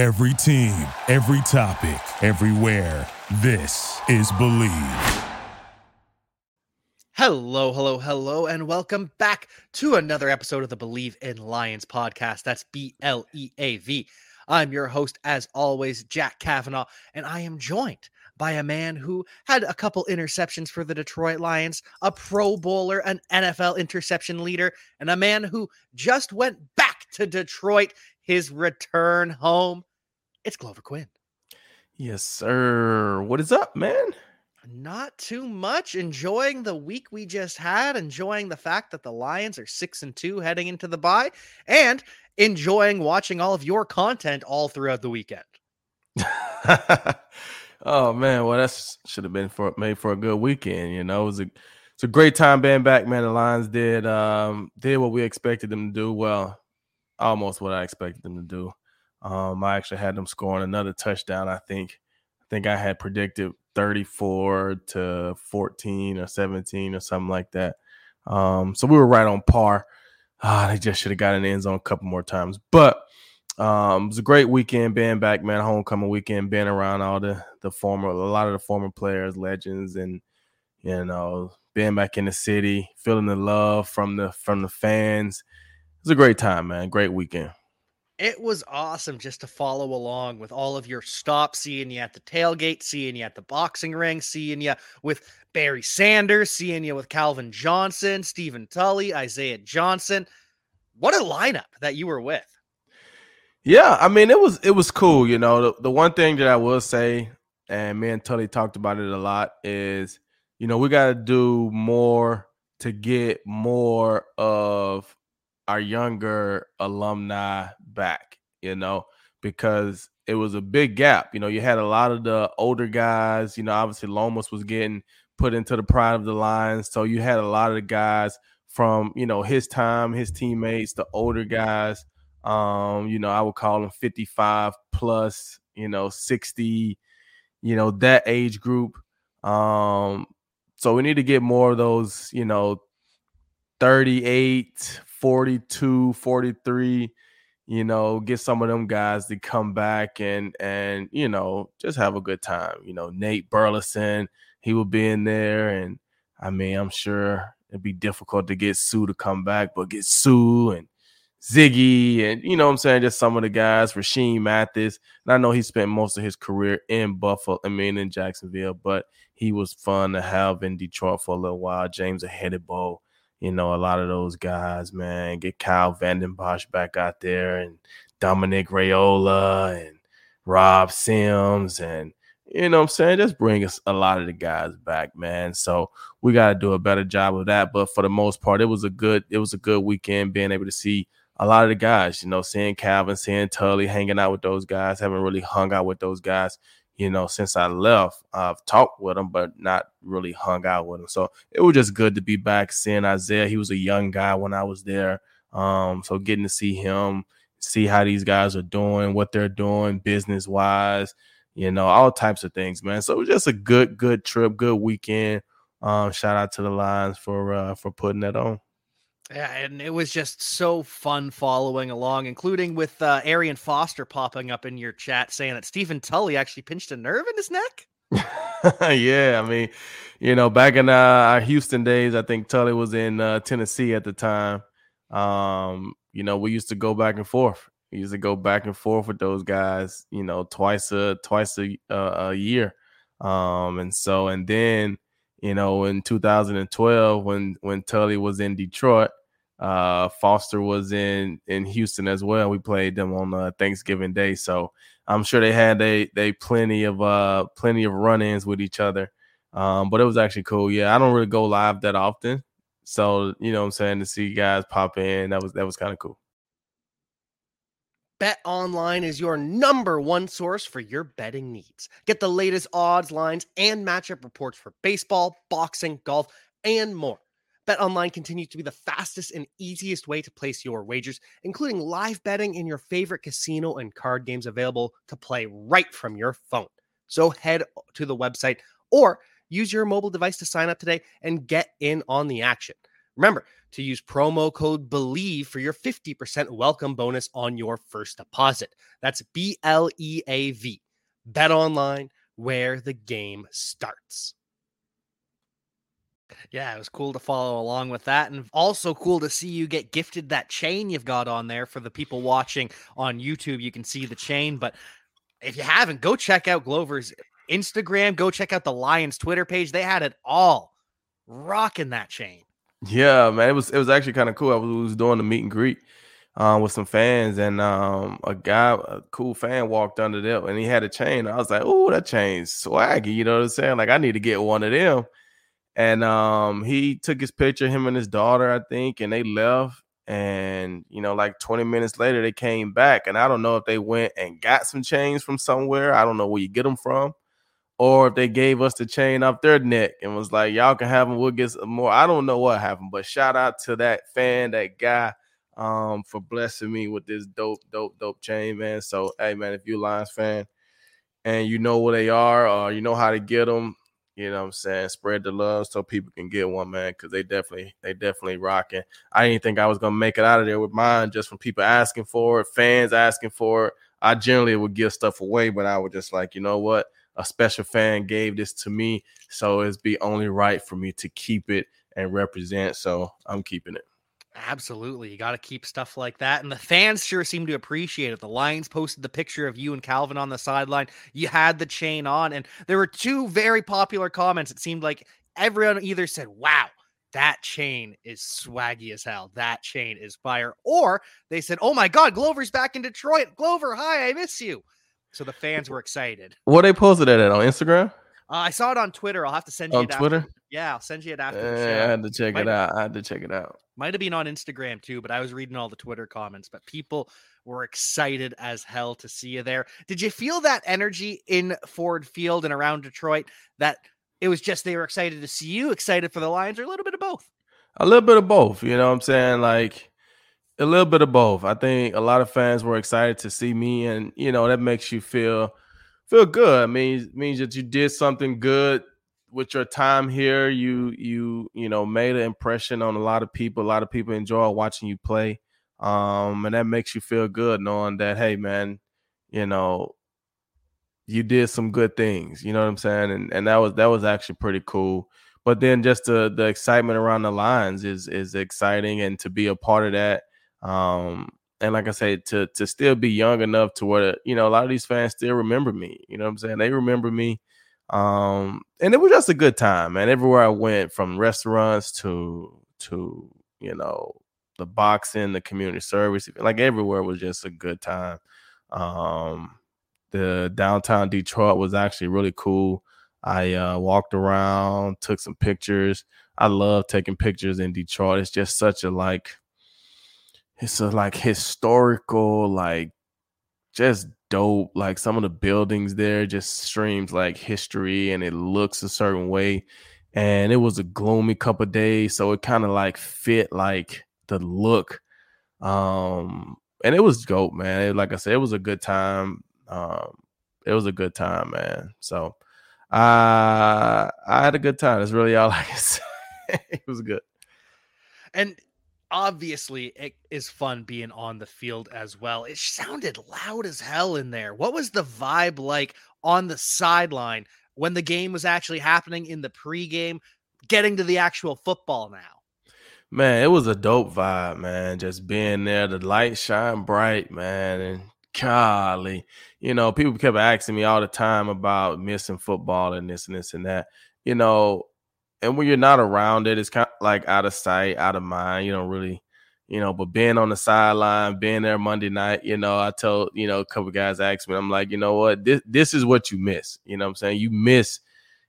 Every team, every topic, everywhere. This is Bleav. Hello, hello, hello, and welcome back to another episode of the Bleav in Lions podcast. That's B L E A V. I'm your host, as always, Jack Kavanaugh, and I am joined by a man who had a couple interceptions for the Detroit Lions, a Pro Bowler, an NFL interception leader, and a man who just went back to Detroit, his return home. It's Glover Quin. Yes, sir. What is up, man? Not too much. Enjoying the week we just had, enjoying the fact that the Lions are six and two heading into the bye, and enjoying watching all of your content all throughout the weekend. oh man, well that should have been for made for a good weekend. You know, it was a it's a great time being back, man. The Lions did um did what we expected them to do. Well, almost what I expected them to do. Um, I actually had them scoring another touchdown. I think I think I had predicted 34 to 14 or 17 or something like that. Um, so we were right on par. Ah, they just should have got in the end zone a couple more times. But um, it was a great weekend being back, man. Homecoming weekend, being around all the the former, a lot of the former players, legends, and you know, being back in the city, feeling the love from the from the fans. It was a great time, man. Great weekend it was awesome just to follow along with all of your stops, seeing you at the tailgate, seeing you at the boxing ring, seeing you with Barry Sanders, seeing you with Calvin Johnson, Stephen Tulloch, Isaiah Johnson. What a lineup that you were with. Yeah, I mean it was it was cool, you know. The, the one thing that I will say, and me and Tully talked about it a lot, is you know, we gotta do more to get more of our younger alumni back, you know, because it was a big gap. You know, you had a lot of the older guys, you know, obviously Lomas was getting put into the pride of the Lions. So you had a lot of the guys from, you know, his time, his teammates, the older guys. Um, you know, I would call them 55 plus, you know, 60, you know, that age group. Um, so we need to get more of those, you know, 38, 42, 43, you know, get some of them guys to come back and and you know, just have a good time. You know, Nate Burleson, he will be in there and I mean, I'm sure it'd be difficult to get Suh to come back, but get Suh and Ziggy and you know what I'm saying, just some of the guys, Rashean Mathis. And I know he spent most of his career in Buffalo, I mean in Jacksonville, but he was fun to have in Detroit for a little while. James Ihedigbo you know, a lot of those guys, man. Get Kyle Vanden Bosch back out there and Dominic Raiola and Rob Sims and you know what I'm saying? Just bring us a lot of the guys back, man. So we gotta do a better job of that. But for the most part, it was a good, it was a good weekend being able to see a lot of the guys, you know, seeing Calvin, seeing Tully, hanging out with those guys, haven't really hung out with those guys you know, since I left. I've talked with him, but not really hung out with him. So it was just good to be back seeing Isaiah. He was a young guy when I was there. Um, so getting to see him, see how these guys are doing, what they're doing business wise, you know, all types of things, man. So it was just a good, good trip, good weekend. Um, shout out to the Lions for uh, for putting that on. Yeah, and it was just so fun following along, including with uh, Arian Foster popping up in your chat saying that Stephen Tulloch actually pinched a nerve in his neck. yeah, I mean, you know, back in uh, our Houston days, I think Tully was in uh, Tennessee at the time. Um, you know, we used to go back and forth. We used to go back and forth with those guys, you know, twice a twice a, uh, a year. Um, and so, and then, you know, in 2012, when when Tully was in Detroit, uh, Foster was in in Houston as well. We played them on uh, Thanksgiving Day, so I'm sure they had they they plenty of uh plenty of run-ins with each other. Um, but it was actually cool. Yeah, I don't really go live that often, so you know what I'm saying to see guys pop in that was that was kind of cool. Bet Online is your number one source for your betting needs. Get the latest odds, lines, and matchup reports for baseball, boxing, golf, and more. BetOnline continues to be the fastest and easiest way to place your wagers, including live betting in your favorite casino and card games available to play right from your phone. So head to the website or use your mobile device to sign up today and get in on the action. Remember, to use promo code BLEAV for your 50% welcome bonus on your first deposit. That's B L E A V. Bet online where the game starts. Yeah, it was cool to follow along with that. And also cool to see you get gifted that chain you've got on there for the people watching on YouTube. You can see the chain. But if you haven't, go check out Glover's Instagram. Go check out the Lions Twitter page. They had it all rocking that chain. Yeah, man. It was it was actually kind of cool. I was, was doing the meet and greet um, with some fans, and um, a guy, a cool fan, walked under there, and he had a chain. I was like, "Oh, that chain's swaggy." You know what I'm saying? Like, I need to get one of them. And um, he took his picture, him and his daughter, I think, and they left. And you know, like 20 minutes later, they came back, and I don't know if they went and got some chains from somewhere. I don't know where you get them from, or if they gave us the chain off their neck and was like, "Y'all can have them. We'll get some more." I don't know what happened, but shout out to that fan, that guy, um, for blessing me with this dope, dope, dope chain, man. So, hey, man, if you're a Lions fan and you know where they are, or you know how to get them, you know what I'm saying? Spread the love so people can get one, man, because they definitely, they definitely rocking. I didn't think I was gonna make it out of there with mine just from people asking for it, fans asking for it. I generally would give stuff away, but I was just like, you know what? A special fan gave this to me, so it's be only right for me to keep it and represent. So I'm keeping it. Absolutely. You got to keep stuff like that. And the fans sure seem to appreciate it. The Lions posted the picture of you and Calvin on the sideline. You had the chain on, and there were two very popular comments. It seemed like everyone either said, Wow, that chain is swaggy as hell. That chain is fire. Or they said, Oh my God, Glover's back in Detroit. Glover, hi, I miss you. So the fans were excited. What they posted at on Instagram? Uh, I saw it on Twitter. I'll have to send you on it Twitter. After. Yeah, I'll send you it after. Yeah, the show. I had to check Might- it out. I had to check it out. Might have been on Instagram too, but I was reading all the Twitter comments. But people were excited as hell to see you there. Did you feel that energy in Ford Field and around Detroit? That it was just they were excited to see you, excited for the Lions, or a little bit of both? A little bit of both. You know what I'm saying? Like a little bit of both. I think a lot of fans were excited to see me, and you know that makes you feel feel good. It means that you did something good with your time here. You you you know made an impression on a lot of people. A lot of people enjoy watching you play, um, and that makes you feel good knowing that hey, man, you know you did some good things. You know what I'm saying? And and that was that was actually pretty cool. But then just the the excitement around the lines is is exciting, and to be a part of that. Um, and like I said, to to still be young enough to where you know a lot of these fans still remember me. You know what I'm saying? They remember me. Um, and it was just a good time, man. Everywhere I went, from restaurants to to you know the boxing, the community service, like everywhere was just a good time. Um, the downtown Detroit was actually really cool. I uh, walked around, took some pictures. I love taking pictures in Detroit. It's just such a like, it's a like historical, like just dope. Like some of the buildings there just streams like history and it looks a certain way. And it was a gloomy couple days, so it kind of like fit like the look. Um, and it was dope, man. It, like I said, it was a good time. Um, it was a good time, man. So uh I had a good time. That's really all I can say. it was good. And obviously, it is fun being on the field as well. It sounded loud as hell in there. What was the vibe like on the sideline when the game was actually happening in the pregame, getting to the actual football now? Man, it was a dope vibe, man. Just being there, the light shine bright, man. And golly, you know, people kept asking me all the time about missing football and this and this and that. You know, and when you're not around it, it's kind of like out of sight, out of mind. You don't really, you know, but being on the sideline, being there Monday night, you know, I told, you know, a couple guys asked me, I'm like, you know what, this this is what you miss. You know what I'm saying? You miss,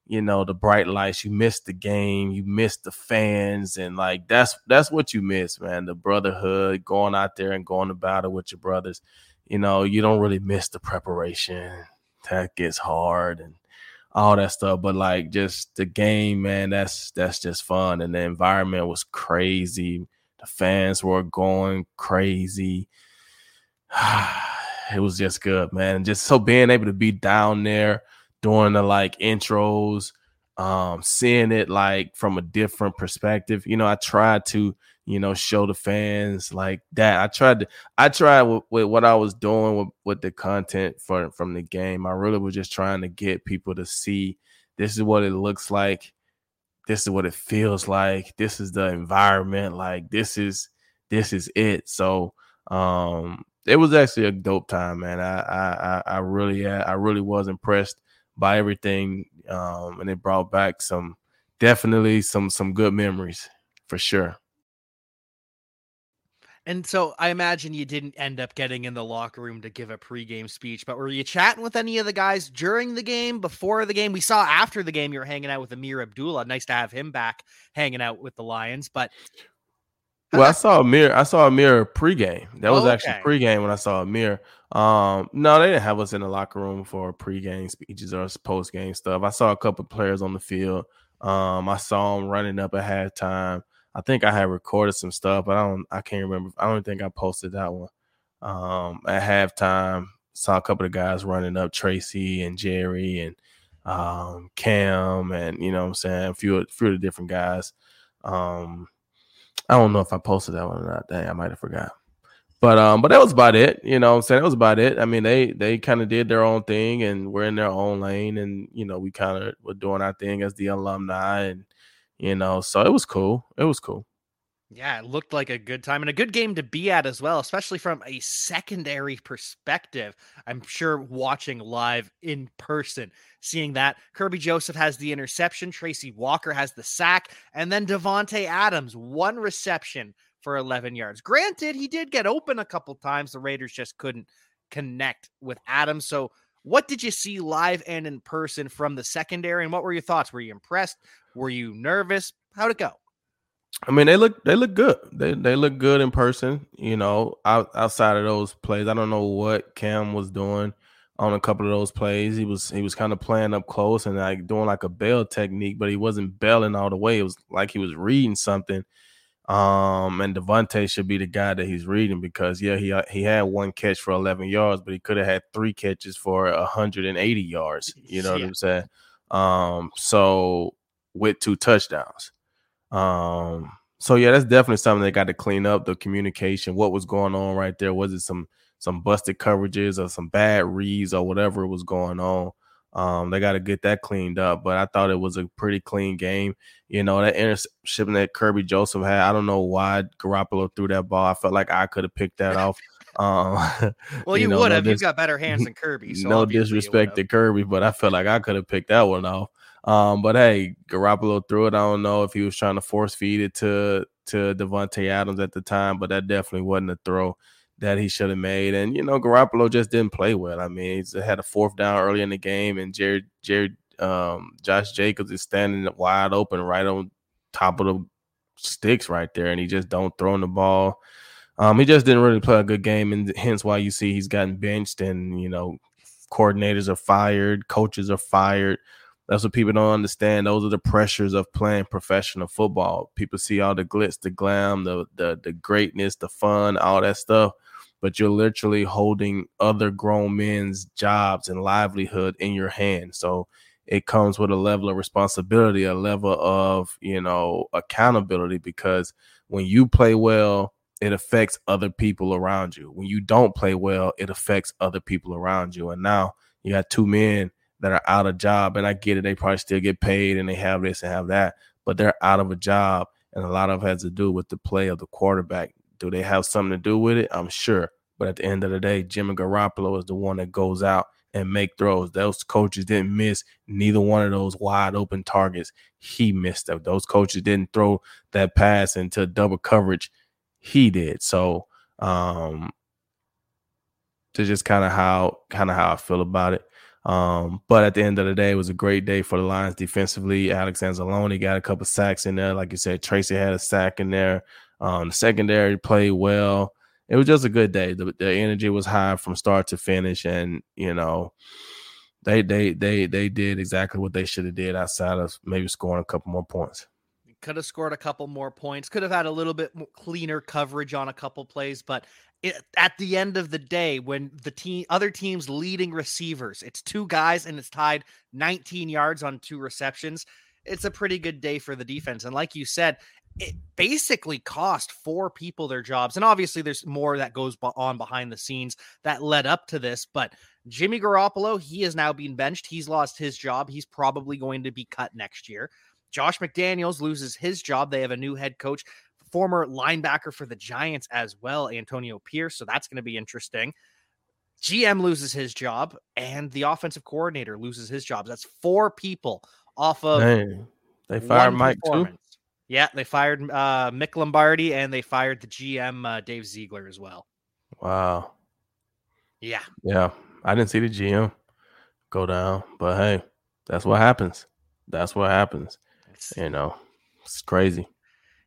you know, the bright lights, you miss the game, you miss the fans, and like that's that's what you miss, man. The brotherhood, going out there and going about it with your brothers. You know, you don't really miss the preparation. That gets hard and all that stuff. But like just the game, man, that's that's just fun. And the environment was crazy. The fans were going crazy. it was just good, man. And just so being able to be down there doing the like intros, um, seeing it like from a different perspective. You know, I tried to, you know, show the fans like that. I tried to, I tried with, with what I was doing with, with the content for, from the game. I really was just trying to get people to see this is what it looks like. This is what it feels like. This is the environment. Like this is, this is it. So, um, it was actually a dope time, man. I, I, I really, I really was impressed by everything. Um, and it brought back some, definitely some, some good memories for sure. And so I imagine you didn't end up getting in the locker room to give a pregame speech, but were you chatting with any of the guys during the game, before the game? We saw after the game you were hanging out with Ameer Abdullah. Nice to have him back hanging out with the Lions. But well, I saw Ameer. I saw Ameer pregame. That was okay. actually pregame when I saw Ameer. Um, no, they didn't have us in the locker room for pregame speeches or postgame stuff. I saw a couple players on the field. Um, I saw them running up at halftime. I think I had recorded some stuff, but I don't I can't remember. I don't think I posted that one. Um at halftime, saw a couple of guys running up, Tracy and Jerry and um Cam and you know what I'm saying, a few a few of the different guys. Um I don't know if I posted that one or not. Dang, I might have forgot. But um, but that was about it. You know I'm saying? That was about it. I mean, they they kind of did their own thing and we're in their own lane and you know, we kind of were doing our thing as the alumni and you know, so it was cool. It was cool. Yeah, it looked like a good time and a good game to be at as well, especially from a secondary perspective. I'm sure watching live in person, seeing that Kerby Joseph has the interception, Tracy Walker has the sack, and then Davante Adams one reception for 11 yards. Granted, he did get open a couple times. The Raiders just couldn't connect with Adams. So, what did you see live and in person from the secondary, and what were your thoughts? Were you impressed? Were you nervous? How'd it go? I mean, they look they look good. They they look good in person. You know, out, outside of those plays, I don't know what Cam was doing on a couple of those plays. He was he was kind of playing up close and like doing like a bell technique, but he wasn't belling all the way. It was like he was reading something. Um, and Davante should be the guy that he's reading because yeah, he he had one catch for 11 yards, but he could have had three catches for 180 yards. You know yeah. what I'm saying? Um, so with two touchdowns. Um, so yeah, that's definitely something they got to clean up the communication. What was going on right there? Was it some some busted coverages or some bad reads or whatever was going on? Um, they got to get that cleaned up. But I thought it was a pretty clean game. You know, that interception that Kerby Joseph had, I don't know why Garoppolo threw that ball. I felt like I could have picked that off. Um, well, you, you know, would have. No dis- You've got better hands than Kerby. So no disrespect to Kerby, but I felt like I could have picked that one off. Um, but hey, Garoppolo threw it. I don't know if he was trying to force feed it to to Davante Adams at the time, but that definitely wasn't a throw that he should have made. And you know, Garoppolo just didn't play well. I mean, he had a fourth down early in the game, and Jared Jared um, Josh Jacobs is standing wide open right on top of the sticks right there, and he just don't throw the ball. Um, he just didn't really play a good game, and hence why you see he's gotten benched, and you know, coordinators are fired, coaches are fired. That's what people don't understand. Those are the pressures of playing professional football. People see all the glitz, the glam, the the the greatness, the fun, all that stuff, but you're literally holding other grown men's jobs and livelihood in your hand. So it comes with a level of responsibility, a level of, you know, accountability because when you play well, it affects other people around you. When you don't play well, it affects other people around you. And now you got two men that are out of job. And I get it, they probably still get paid and they have this and have that, but they're out of a job. And a lot of it has to do with the play of the quarterback. Do they have something to do with it? I'm sure. But at the end of the day, Jimmy Garoppolo is the one that goes out and make throws. Those coaches didn't miss neither one of those wide open targets. He missed them. Those coaches didn't throw that pass into double coverage. He did. So um to just kind of how kind of how I feel about it. Um, but at the end of the day, it was a great day for the Lions defensively. Alex Anzalone got a couple sacks in there. Like you said, Tracy had a sack in there. Um, secondary played well. It was just a good day. The, the energy was high from start to finish, and you know, they they they they did exactly what they should have did outside of maybe scoring a couple more points could have scored a couple more points, could have had a little bit cleaner coverage on a couple plays, but it, at the end of the day, when the team, other teams leading receivers, it's two guys and it's tied 19 yards on two receptions. It's a pretty good day for the defense. And like you said, it basically cost four people their jobs. And obviously, there's more that goes on behind the scenes that led up to this. But Jimmy Garoppolo, he is now being benched. He's lost his job. He's probably going to be cut next year. Josh McDaniels loses his job. They have a new head coach, former linebacker for the Giants as well, Antonio Pierce. So that's going to be interesting. GM loses his job, and the offensive coordinator loses his job. That's four people off of. Dang. They fired Mike too. Yeah, they fired uh, Mick Lombardi and they fired the GM uh, Dave Ziegler as well. Wow. Yeah. Yeah. I didn't see the GM go down, but hey, that's what happens. That's what happens. It's, you know, it's crazy.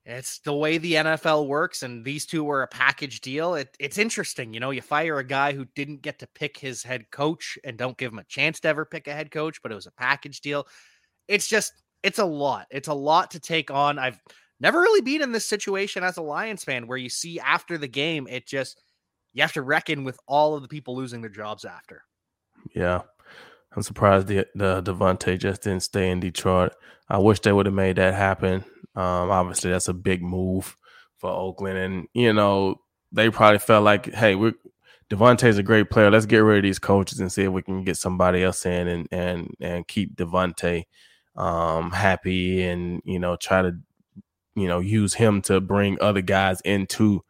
It's the way the NFL works, and these two were a package deal. It, it's interesting, you know. You fire a guy who didn't get to pick his head coach, and don't give him a chance to ever pick a head coach, but it was a package deal. It's just, it's a lot. It's a lot to take on. I've never really been in this situation as a Lions fan, where you see after the game, it just you have to reckon with all of the people losing their jobs after. Yeah, I'm surprised the the Davante just didn't stay in Detroit. I wish they would have made that happen. Um, obviously, that's a big move for Oakland, and you know they probably felt like, hey, we're Davante's a great player. Let's get rid of these coaches and see if we can get somebody else in and and and keep Davante um, happy, and you know try to you know use him to bring other guys into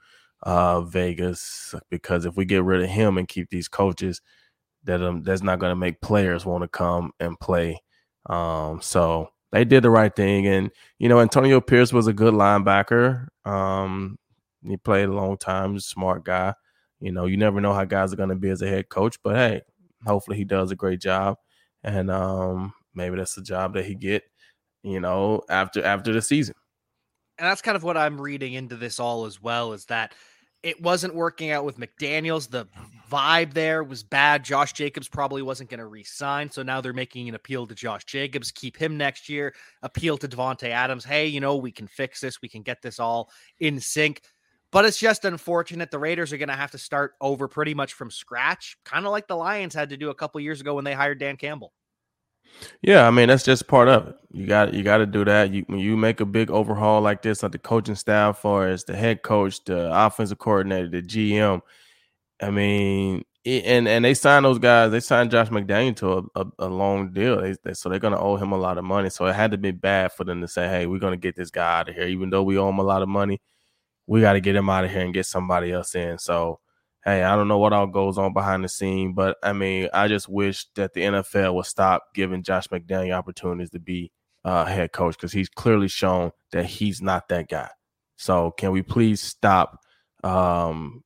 uh, Vegas because if we get rid of him and keep these coaches, that um, that's not going to make players want to come and play. Um, so they did the right thing, and you know Antonio Pierce was a good linebacker. Um, he played a long time, smart guy. You know, you never know how guys are going to be as a head coach, but hey, hopefully he does a great job, and um, maybe that's the job that he get. You know, after after the season. And that's kind of what I'm reading into this all as well is that it wasn't working out with McDaniels. The vibe there was bad. Josh Jacobs probably wasn't going to re-sign, so now they're making an appeal to Josh Jacobs, keep him next year. Appeal to Davante Adams. Hey, you know we can fix this. We can get this all in sync. But it's just unfortunate. The Raiders are going to have to start over pretty much from scratch, kind of like the Lions had to do a couple years ago when they hired Dan Campbell. Yeah, I mean that's just part of it. You got you got to do that. You when you make a big overhaul like this, like the coaching staff, for as the head coach, the offensive coordinator, the GM. I mean, and and they signed those guys. They signed Josh McDaniel to a, a, a long deal, they, they, so they're gonna owe him a lot of money. So it had to be bad for them to say, "Hey, we're gonna get this guy out of here, even though we owe him a lot of money. We got to get him out of here and get somebody else in." So hey, I don't know what all goes on behind the scene, but I mean, I just wish that the NFL would stop giving Josh McDaniel opportunities to be uh, head coach because he's clearly shown that he's not that guy. So, can we please stop um,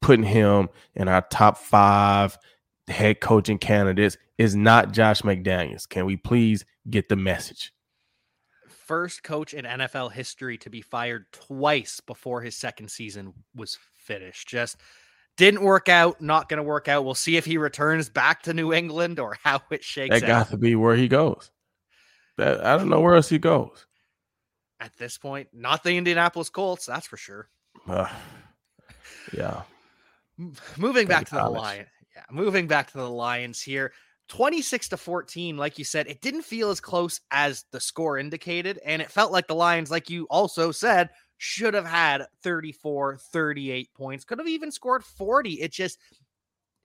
putting him in our top five head coaching candidates? Is not Josh McDaniels. Can we please get the message? First coach in NFL history to be fired twice before his second season was finished. Just didn't work out, not going to work out. We'll see if he returns back to New England or how it shakes that got to be where he goes. That I don't know where else he goes. At this point, not the Indianapolis Colts, that's for sure. Uh, yeah. Moving back to the Lions. Yeah, moving back to the Lions here. 26 to 14, like you said, it didn't feel as close as the score indicated. And it felt like the Lions, like you also said, should have had 34, 38 points, could have even scored 40. It just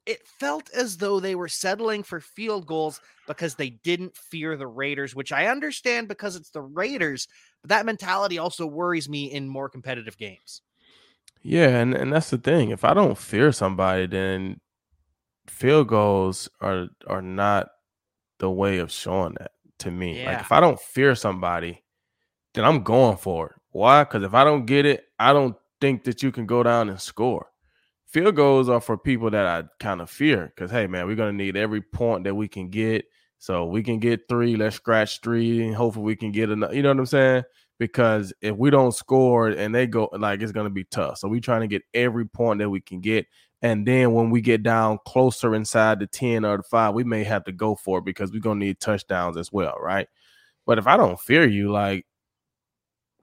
it felt as though they were settling for field goals because they didn't fear the Raiders, which I understand because it's the Raiders, but that mentality also worries me in more competitive games. Yeah, and, and that's the thing. If I don't fear somebody, then field goals are are not the way of showing that to me. Yeah. Like if I don't fear somebody, then I'm going for it. Why? Because if I don't get it, I don't think that you can go down and score. Field goals are for people that I kind of fear. Because hey, man, we're gonna need every point that we can get. So we can get three. Let's scratch three, and hopefully we can get another. You know what I'm saying? Because if we don't score and they go, like it's gonna be tough. So we're trying to get every point that we can get. And then when we get down closer inside the 10 or the five, we may have to go for it because we're gonna need touchdowns as well, right? But if I don't fear you, like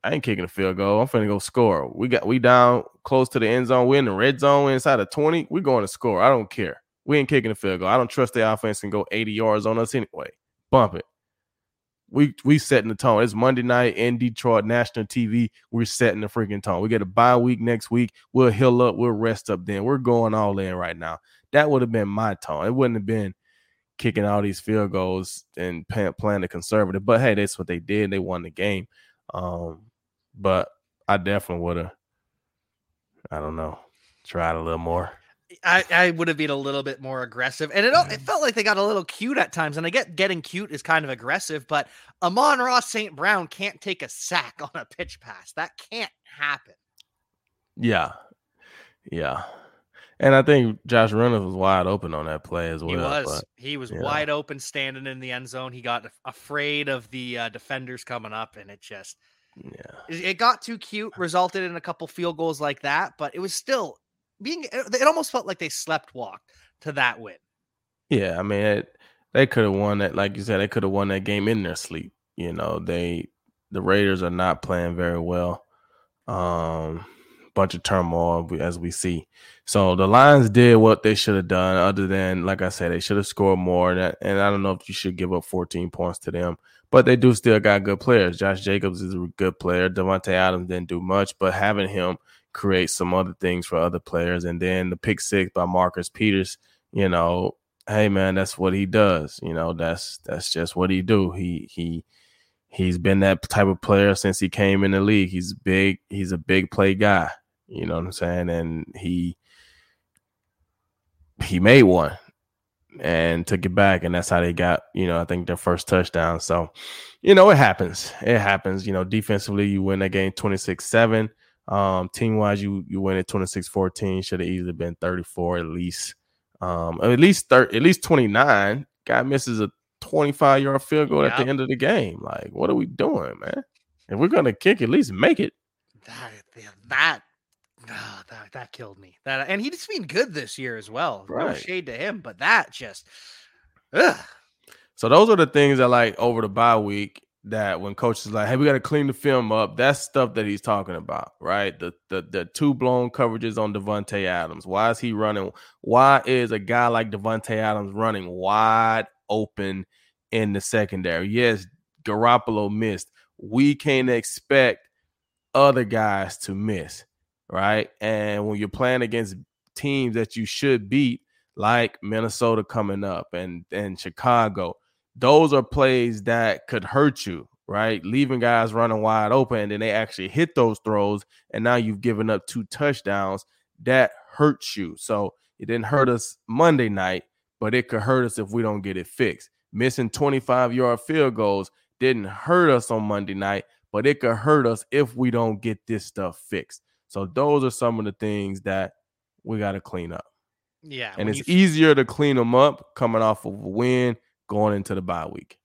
I ain't kicking a field goal. I'm finna go score. We got we down close to the end zone. We're in the red zone We inside of 20. We're going to score. I don't care. We ain't kicking a field goal. I don't trust the offense can go 80 yards on us anyway. Bump it. we we setting the tone. It's Monday night in Detroit, national TV. We're setting the freaking tone. We get a bye week next week. We'll heal up. We'll rest up. Then we're going all in right now. That would have been my tone. It wouldn't have been kicking all these field goals and playing the conservative. But hey, that's what they did. They won the game. Um, but I definitely would have. I don't know. Tried a little more. I, I would have been a little bit more aggressive, and it it mm. felt like they got a little cute at times. And I get getting cute is kind of aggressive, but Amon-Ra St. Brown can't take a sack on a pitch pass. That can't happen. Yeah, yeah, and I think Josh Reynolds was wide open on that play as well. He was. But, he was yeah. wide open, standing in the end zone. He got afraid of the uh, defenders coming up, and it just yeah, it got too cute. Resulted in a couple field goals like that, but it was still being it almost felt like they slept walk to that win. Yeah, I mean, it, they could have won that. Like you said, they could have won that game in their sleep. You know, they the Raiders are not playing very well. Um, bunch of turmoil as we see. So the Lions did what they should have done. Other than, like I said, they should have scored more. And, and I don't know if you should give up 14 points to them, but they do still got good players. Josh Jacobs is a good player. Davante Adams didn't do much, but having him create some other things for other players. And then the pick six by Marcus Peters, you know, hey man, that's what he does. You know, that's that's just what he do. He he he's been that type of player since he came in the league. He's big, he's a big play guy. You know what I'm saying? And he he made one and took it back, and that's how they got, you know, I think their first touchdown. So, you know, it happens. It happens. You know, defensively, you win that game 26 7. Um, team wise, you you win at 26-14. Should have easily been 34 at least. Um, at least 30, at least 29. Guy misses a 25 yard field goal yep. at the end of the game. Like, what are we doing, man? If we're gonna kick, at least make it. That that oh, that, that killed me. That and he's been good this year as well. Right. No shade to him, but that just ugh. So those are the things that like over the bye week that when coach is like, "Hey, we got to clean the film up," that's stuff that he's talking about, right? The the the two blown coverages on Davante Adams. Why is he running? Why is a guy like Davante Adams running wide open in the secondary? Yes, Garoppolo missed. We can't expect other guys to miss, right? And when you're playing against teams that you should beat, like Minnesota coming up and and Chicago those are plays that could hurt you, right? Leaving guys running wide open and then they actually hit those throws, and now you've given up two touchdowns. That hurts you. So it didn't hurt us Monday night, but it could hurt us if we don't get it fixed. Missing 25 yard field goals didn't hurt us on Monday night, but it could hurt us if we don't get this stuff fixed. So those are some of the things that we got to clean up. Yeah. And it's easier to clean them up coming off of a win going into the bye week.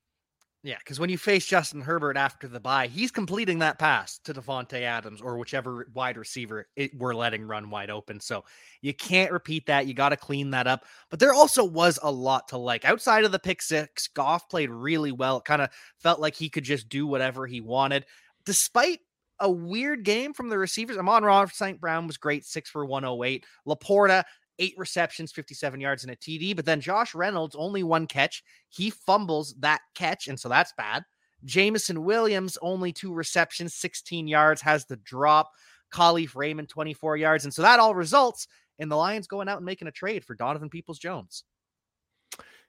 Yeah, because when you face Justin Herbert after the bye, he's completing that pass to Davante Adams or whichever wide receiver it, we're letting run wide open. So you can't repeat that. You got to clean that up. But there also was a lot to like. Outside of the pick six, Goff played really well. It kind of felt like he could just do whatever he wanted, despite a weird game from the receivers. Amon-Ra St. Brown was great, six for 108. LaPorta eight receptions, 57 yards, and a TD. But then Josh Reynolds, only one catch. He fumbles that catch, and so that's bad. Jameson Williams, only two receptions, 16 yards, has the drop. Kalif Raymond, 24 yards. And so that all results in the Lions going out and making a trade for Donovan Peoples Jones.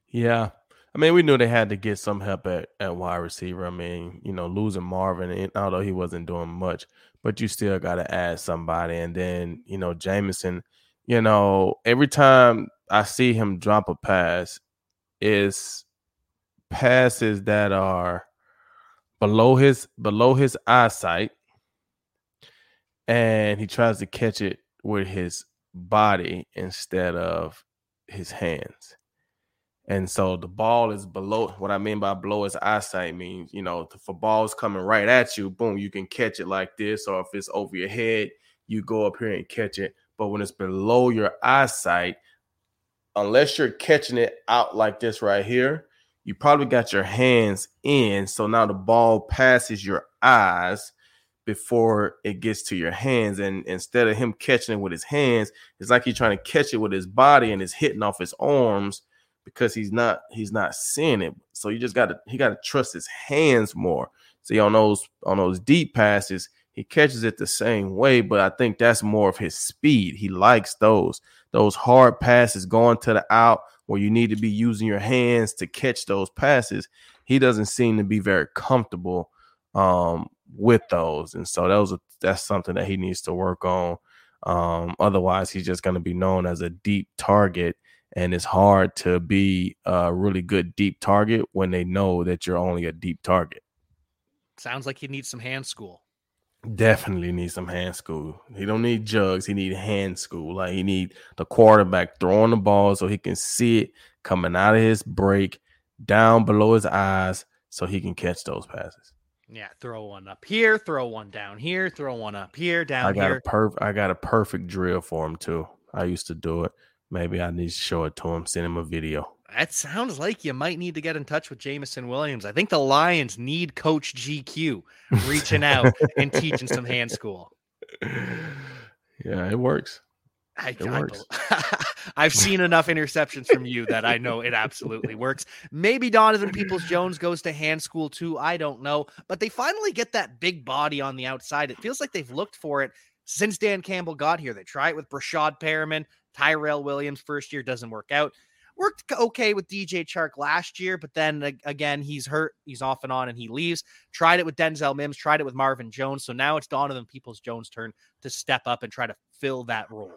Yeah. I mean, we knew they had to get some help at, at wide receiver. I mean, you know, losing Marvin, although he wasn't doing much, but you still got to add somebody. And then, you know, Jameson, – you know, every time I see him drop a pass, is passes that are below his below his eyesight, and he tries to catch it with his body instead of his hands. And so the ball is below what I mean by below is eyesight means, you know, a ball's coming right at you, boom, you can catch it like this, or if it's over your head, you go up here and catch it but when it's below your eyesight, unless you're catching it out like this right here, you probably got your hands in. So now the ball passes your eyes before it gets to your hands. And instead of him catching it with his hands, it's like he's trying to catch it with his body and it's hitting off his arms because he's not he's not seeing it. So you just got to he got to trust his hands more. See on those on those deep passes, he catches it the same way, but I think that's more of his speed. He likes those those hard passes going to the out where you need to be using your hands to catch those passes. He doesn't seem to be very comfortable um, with those, and so that was that's something that he needs to work on. Um, otherwise, he's just going to be known as a deep target, and it's hard to be a really good deep target when they know that you're only a deep target. Sounds like he needs some hand school. Definitely needs some hand school. He don't need jugs. He need hand school. Like he need the quarterback throwing the ball so he can see it coming out of his break down below his eyes so he can catch those passes. Yeah, throw one up here, throw one down here, throw one up here, down I got here. a perf I got a perfect drill for him too. I used to do it. Maybe I need to show it to him, send him a video. That sounds like you might need to get in touch with Jameson Williams. I think the Lions need Coach GQ reaching out and teaching some hand school. Yeah, it works. I, it I, works. I've seen enough interceptions from you that I know it absolutely works. Maybe Donovan Peoples Jones goes to hand school too. I don't know. But they finally get that big body on the outside. It feels like they've looked for it since Dan Campbell got here. They try it with Breshad Perriman, Tyrell Williams, first year doesn't work out. Worked okay with DJ Chark last year, but then again, he's hurt. He's off and on and he leaves. Tried it with Denzel Mims, tried it with Marvin Jones. So now it's Donovan Peoples Jones' turn to step up and try to fill that role.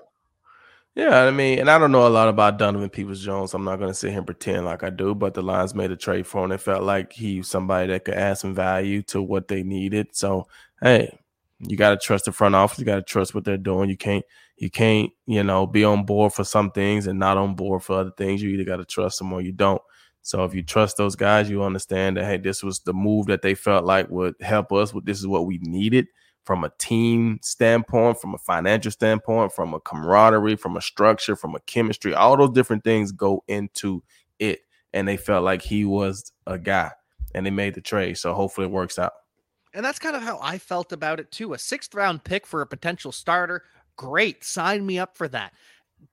Yeah, I mean, and I don't know a lot about Donovan Peoples Jones. I'm not going to sit here and pretend like I do, but the Lions made a trade for him. It felt like he was somebody that could add some value to what they needed. So, hey, you got to trust the front office. You got to trust what they're doing. You can't, you can't, you know, be on board for some things and not on board for other things. You either got to trust them or you don't. So, if you trust those guys, you understand that hey, this was the move that they felt like would help us. This is what we needed from a team standpoint, from a financial standpoint, from a camaraderie, from a structure, from a chemistry, all those different things go into it. And they felt like he was a guy and they made the trade. So hopefully it works out. And that's kind of how I felt about it too. A sixth round pick for a potential starter. Great. Sign me up for that.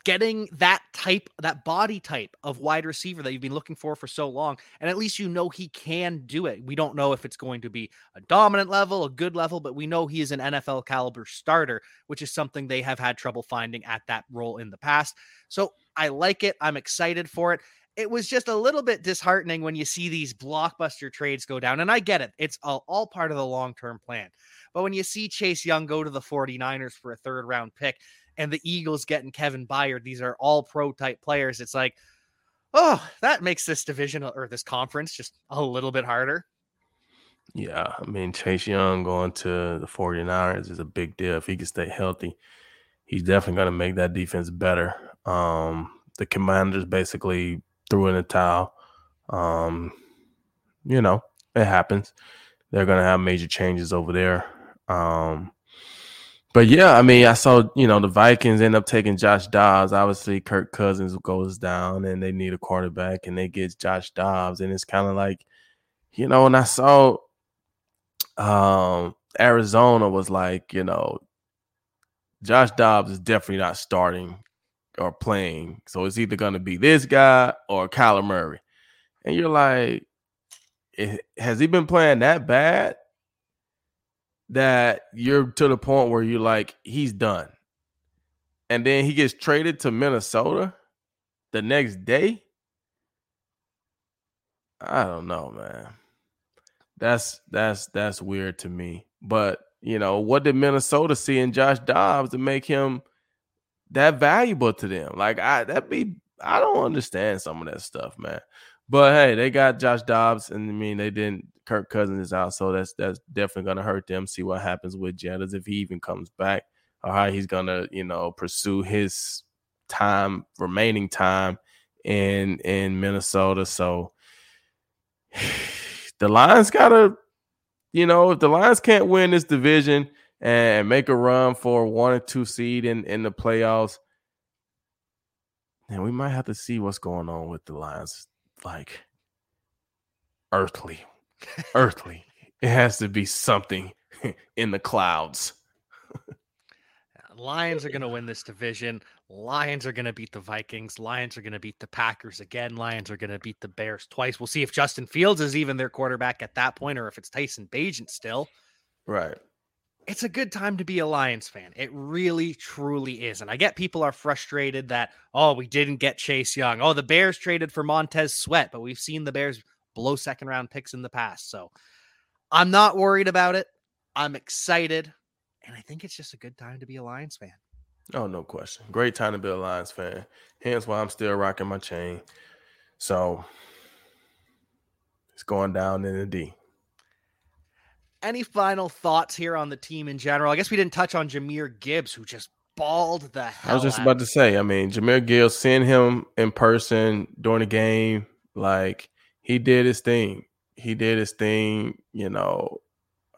Getting that type, that body type of wide receiver that you've been looking for for so long. And at least you know he can do it. We don't know if it's going to be a dominant level, a good level, but we know he is an NFL caliber starter, which is something they have had trouble finding at that role in the past. So I like it. I'm excited for it it was just a little bit disheartening when you see these blockbuster trades go down. And I get it, it's all, all part of the long term plan. But when you see Chase Young go to the 49ers for a third round pick and the Eagles getting Kevin Byard, these are all pro type players. It's like, oh, that makes this division or this conference just a little bit harder. Yeah. I mean, Chase Young going to the 49ers is a big deal. If he can stay healthy, he's definitely going to make that defense better. Um, the commanders basically threw in the towel. Um, you know, it happens. They're gonna have major changes over there. Um, but yeah, I mean, I saw you know the Vikings end up taking Josh Dobbs. Obviously, Kirk Cousins goes down, and they need a quarterback, and they get Josh Dobbs, and it's kind of like, you know, and I saw um Arizona was like, you know, Josh Dobbs is definitely not starting or playing. So it's either going to be this guy or Kyler Murray. And you're like, "Eh, has he been playing that bad that you're to the point where you're like, he's done? And then he gets traded to Minnesota the next day. I don't know, man. That's that's that's weird to me. But you know, what did Minnesota see in Josh Dobbs to make him that valuable to them. Like I that be I don't understand some of that stuff, man. But hey, they got Josh Dobbs, and I mean they didn't. Kirk Cousins is out, so that's that's definitely gonna hurt them. See what happens with Jettas if he even comes back, or how he's gonna you know pursue his time remaining time in in Minnesota. So the Lions gotta, you know, if the Lions can't win this division and make a run for one or two seed in in the playoffs, then we might have to see what's going on with the Lions. Like earthly, earthly. It has to be something in the clouds. Lions are going to win this division. Lions are going to beat the Vikings. Lions are going to beat the Packers again. Lions are going to beat the Bears twice. We'll see if Justin Fields is even their quarterback at that point or if it's Tyson Bagent still. Right. It's a good time to be a Lions fan. It really, truly is. And I get people are frustrated that, oh, we didn't get Chase Young. Oh, the Bears traded for Montez Sweat, but we've seen the Bears blow second round picks in the past. So I'm not worried about it. I'm excited. And I think it's just a good time to be a Lions fan. Oh, no question. Great time to be a Lions fan. Hence why I'm still rocking my chain. So it's going down in the D. Any final thoughts here on the team in general? I guess we didn't touch on Jahmyr Gibbs, who just balled the hell. I was just out. about to say, I mean, Jahmyr Gibbs, seeing him in person during the game, like he did his thing. He did his thing, you know.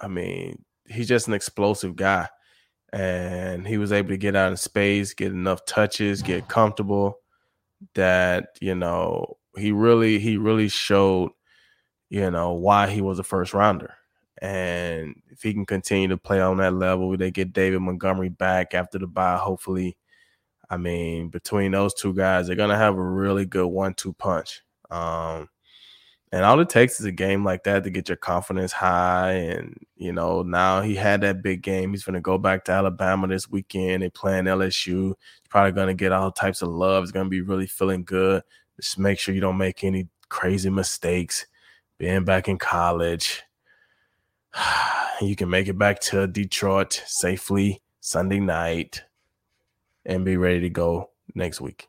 I mean, he's just an explosive guy and he was able to get out in space, get enough touches, get comfortable. That you know he really he really showed you know why he was a first rounder. And if he can continue to play on that level, they get David Montgomery back after the bye. Hopefully, I mean between those two guys, they're gonna have a really good one-two punch. Um, and all it takes is a game like that to get your confidence high. And, you know, now he had that big game. He's to go back to Alabama this weekend. They playing LSU. He's probably to get all types of love. He's to be really feeling good. Just make sure you don't make any crazy mistakes. Being back in college, you can make it back to Detroit safely Sunday night and be ready to go next week.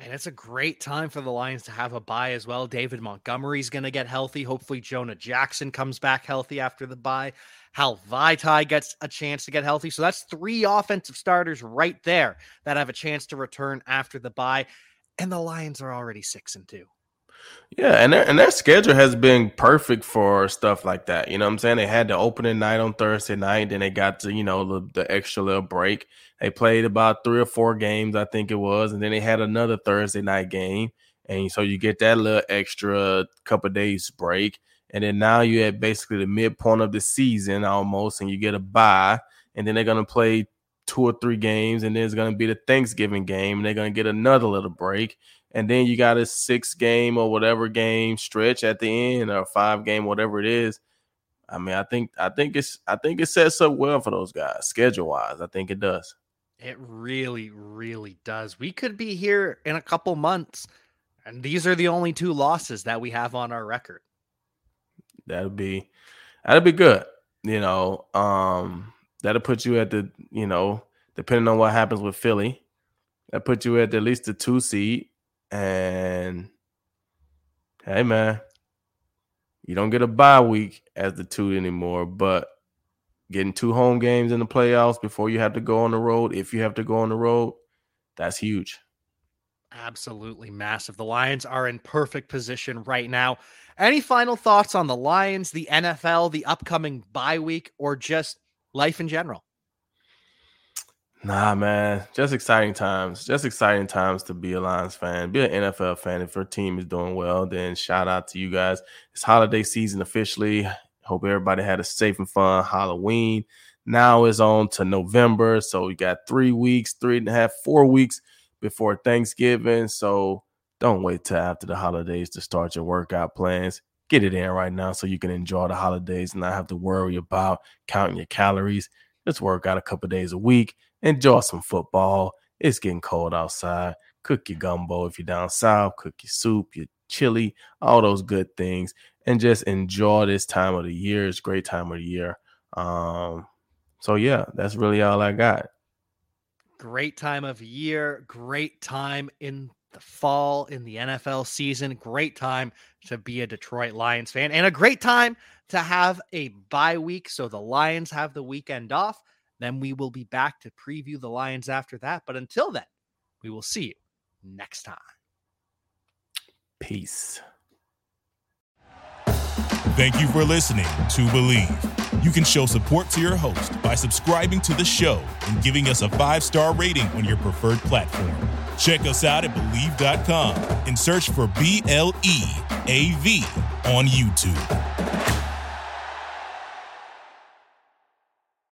And it's a great time for the Lions to have a bye as well. David Montgomery's going to get healthy. Hopefully, Jonah Jackson comes back healthy after the bye. Hal Vaitai gets a chance to get healthy. So that's three offensive starters right there that have a chance to return after the bye. And the Lions are already six and two. Yeah, and their, and their schedule has been perfect for stuff like that. You know what I'm saying? They had the opening night on Thursday night, then they got to, you know, the, the extra little break. They played about three or four games, I think it was, and then they had another Thursday night game. And so you get that little extra couple days break. And then now you're at basically the midpoint of the season almost, and you get a bye. And then they're gonna play two or three games, and then it's gonna be the Thanksgiving game, and they're gonna get another little break and then you got a six game or whatever game stretch at the end or five game whatever it is. I mean i think i think it's i think it sets up well for those guys schedule wise i think it does. It really really does. We could be here in a couple months and these are the only two losses that we have on our record. That'd be that'd be good you know um that'll put you at the you know depending on what happens with philly that put you at at least the two seed and hey, man, you don't get a bye week as the two anymore, but getting two home games in the playoffs before you have to go on the road, if you have to go on the road, that's huge. Absolutely massive. The Lions are in perfect position right now. Any final thoughts on the Lions, the NFL, the upcoming bye week, or just life in general? Nah, man, just exciting times. Just exciting times to be a Lions fan, be an NFL fan. If your team is doing well, then shout out to you guys. It's holiday season officially. Hope everybody had a safe and fun Halloween. Now is on to November, so we got three weeks, three and a half, four weeks before Thanksgiving. So don't wait till after the holidays to start your workout plans. Get it in right now so you can enjoy the holidays and not have to worry about counting your calories. Just work out a couple days a week enjoy some football. It's getting cold outside. Cook your gumbo if you're down south, cook your soup, your chili, all those good things, and just enjoy this time of the year. It's great time of the year. Um, so yeah, that's really all I got. Great time of year, great time in the fall in the NFL season. Great time to be a Detroit Lions fan and a great time to have a bye week. So the Lions have the weekend off. Then we will be back to preview the Lions after that. But until then, we will see you next time. Peace. Thank you for listening to Bleav. You can show support to your host by subscribing to the show and giving us a five star rating on your preferred platform. Check us out at Bleav.com and search for B L E A V on YouTube.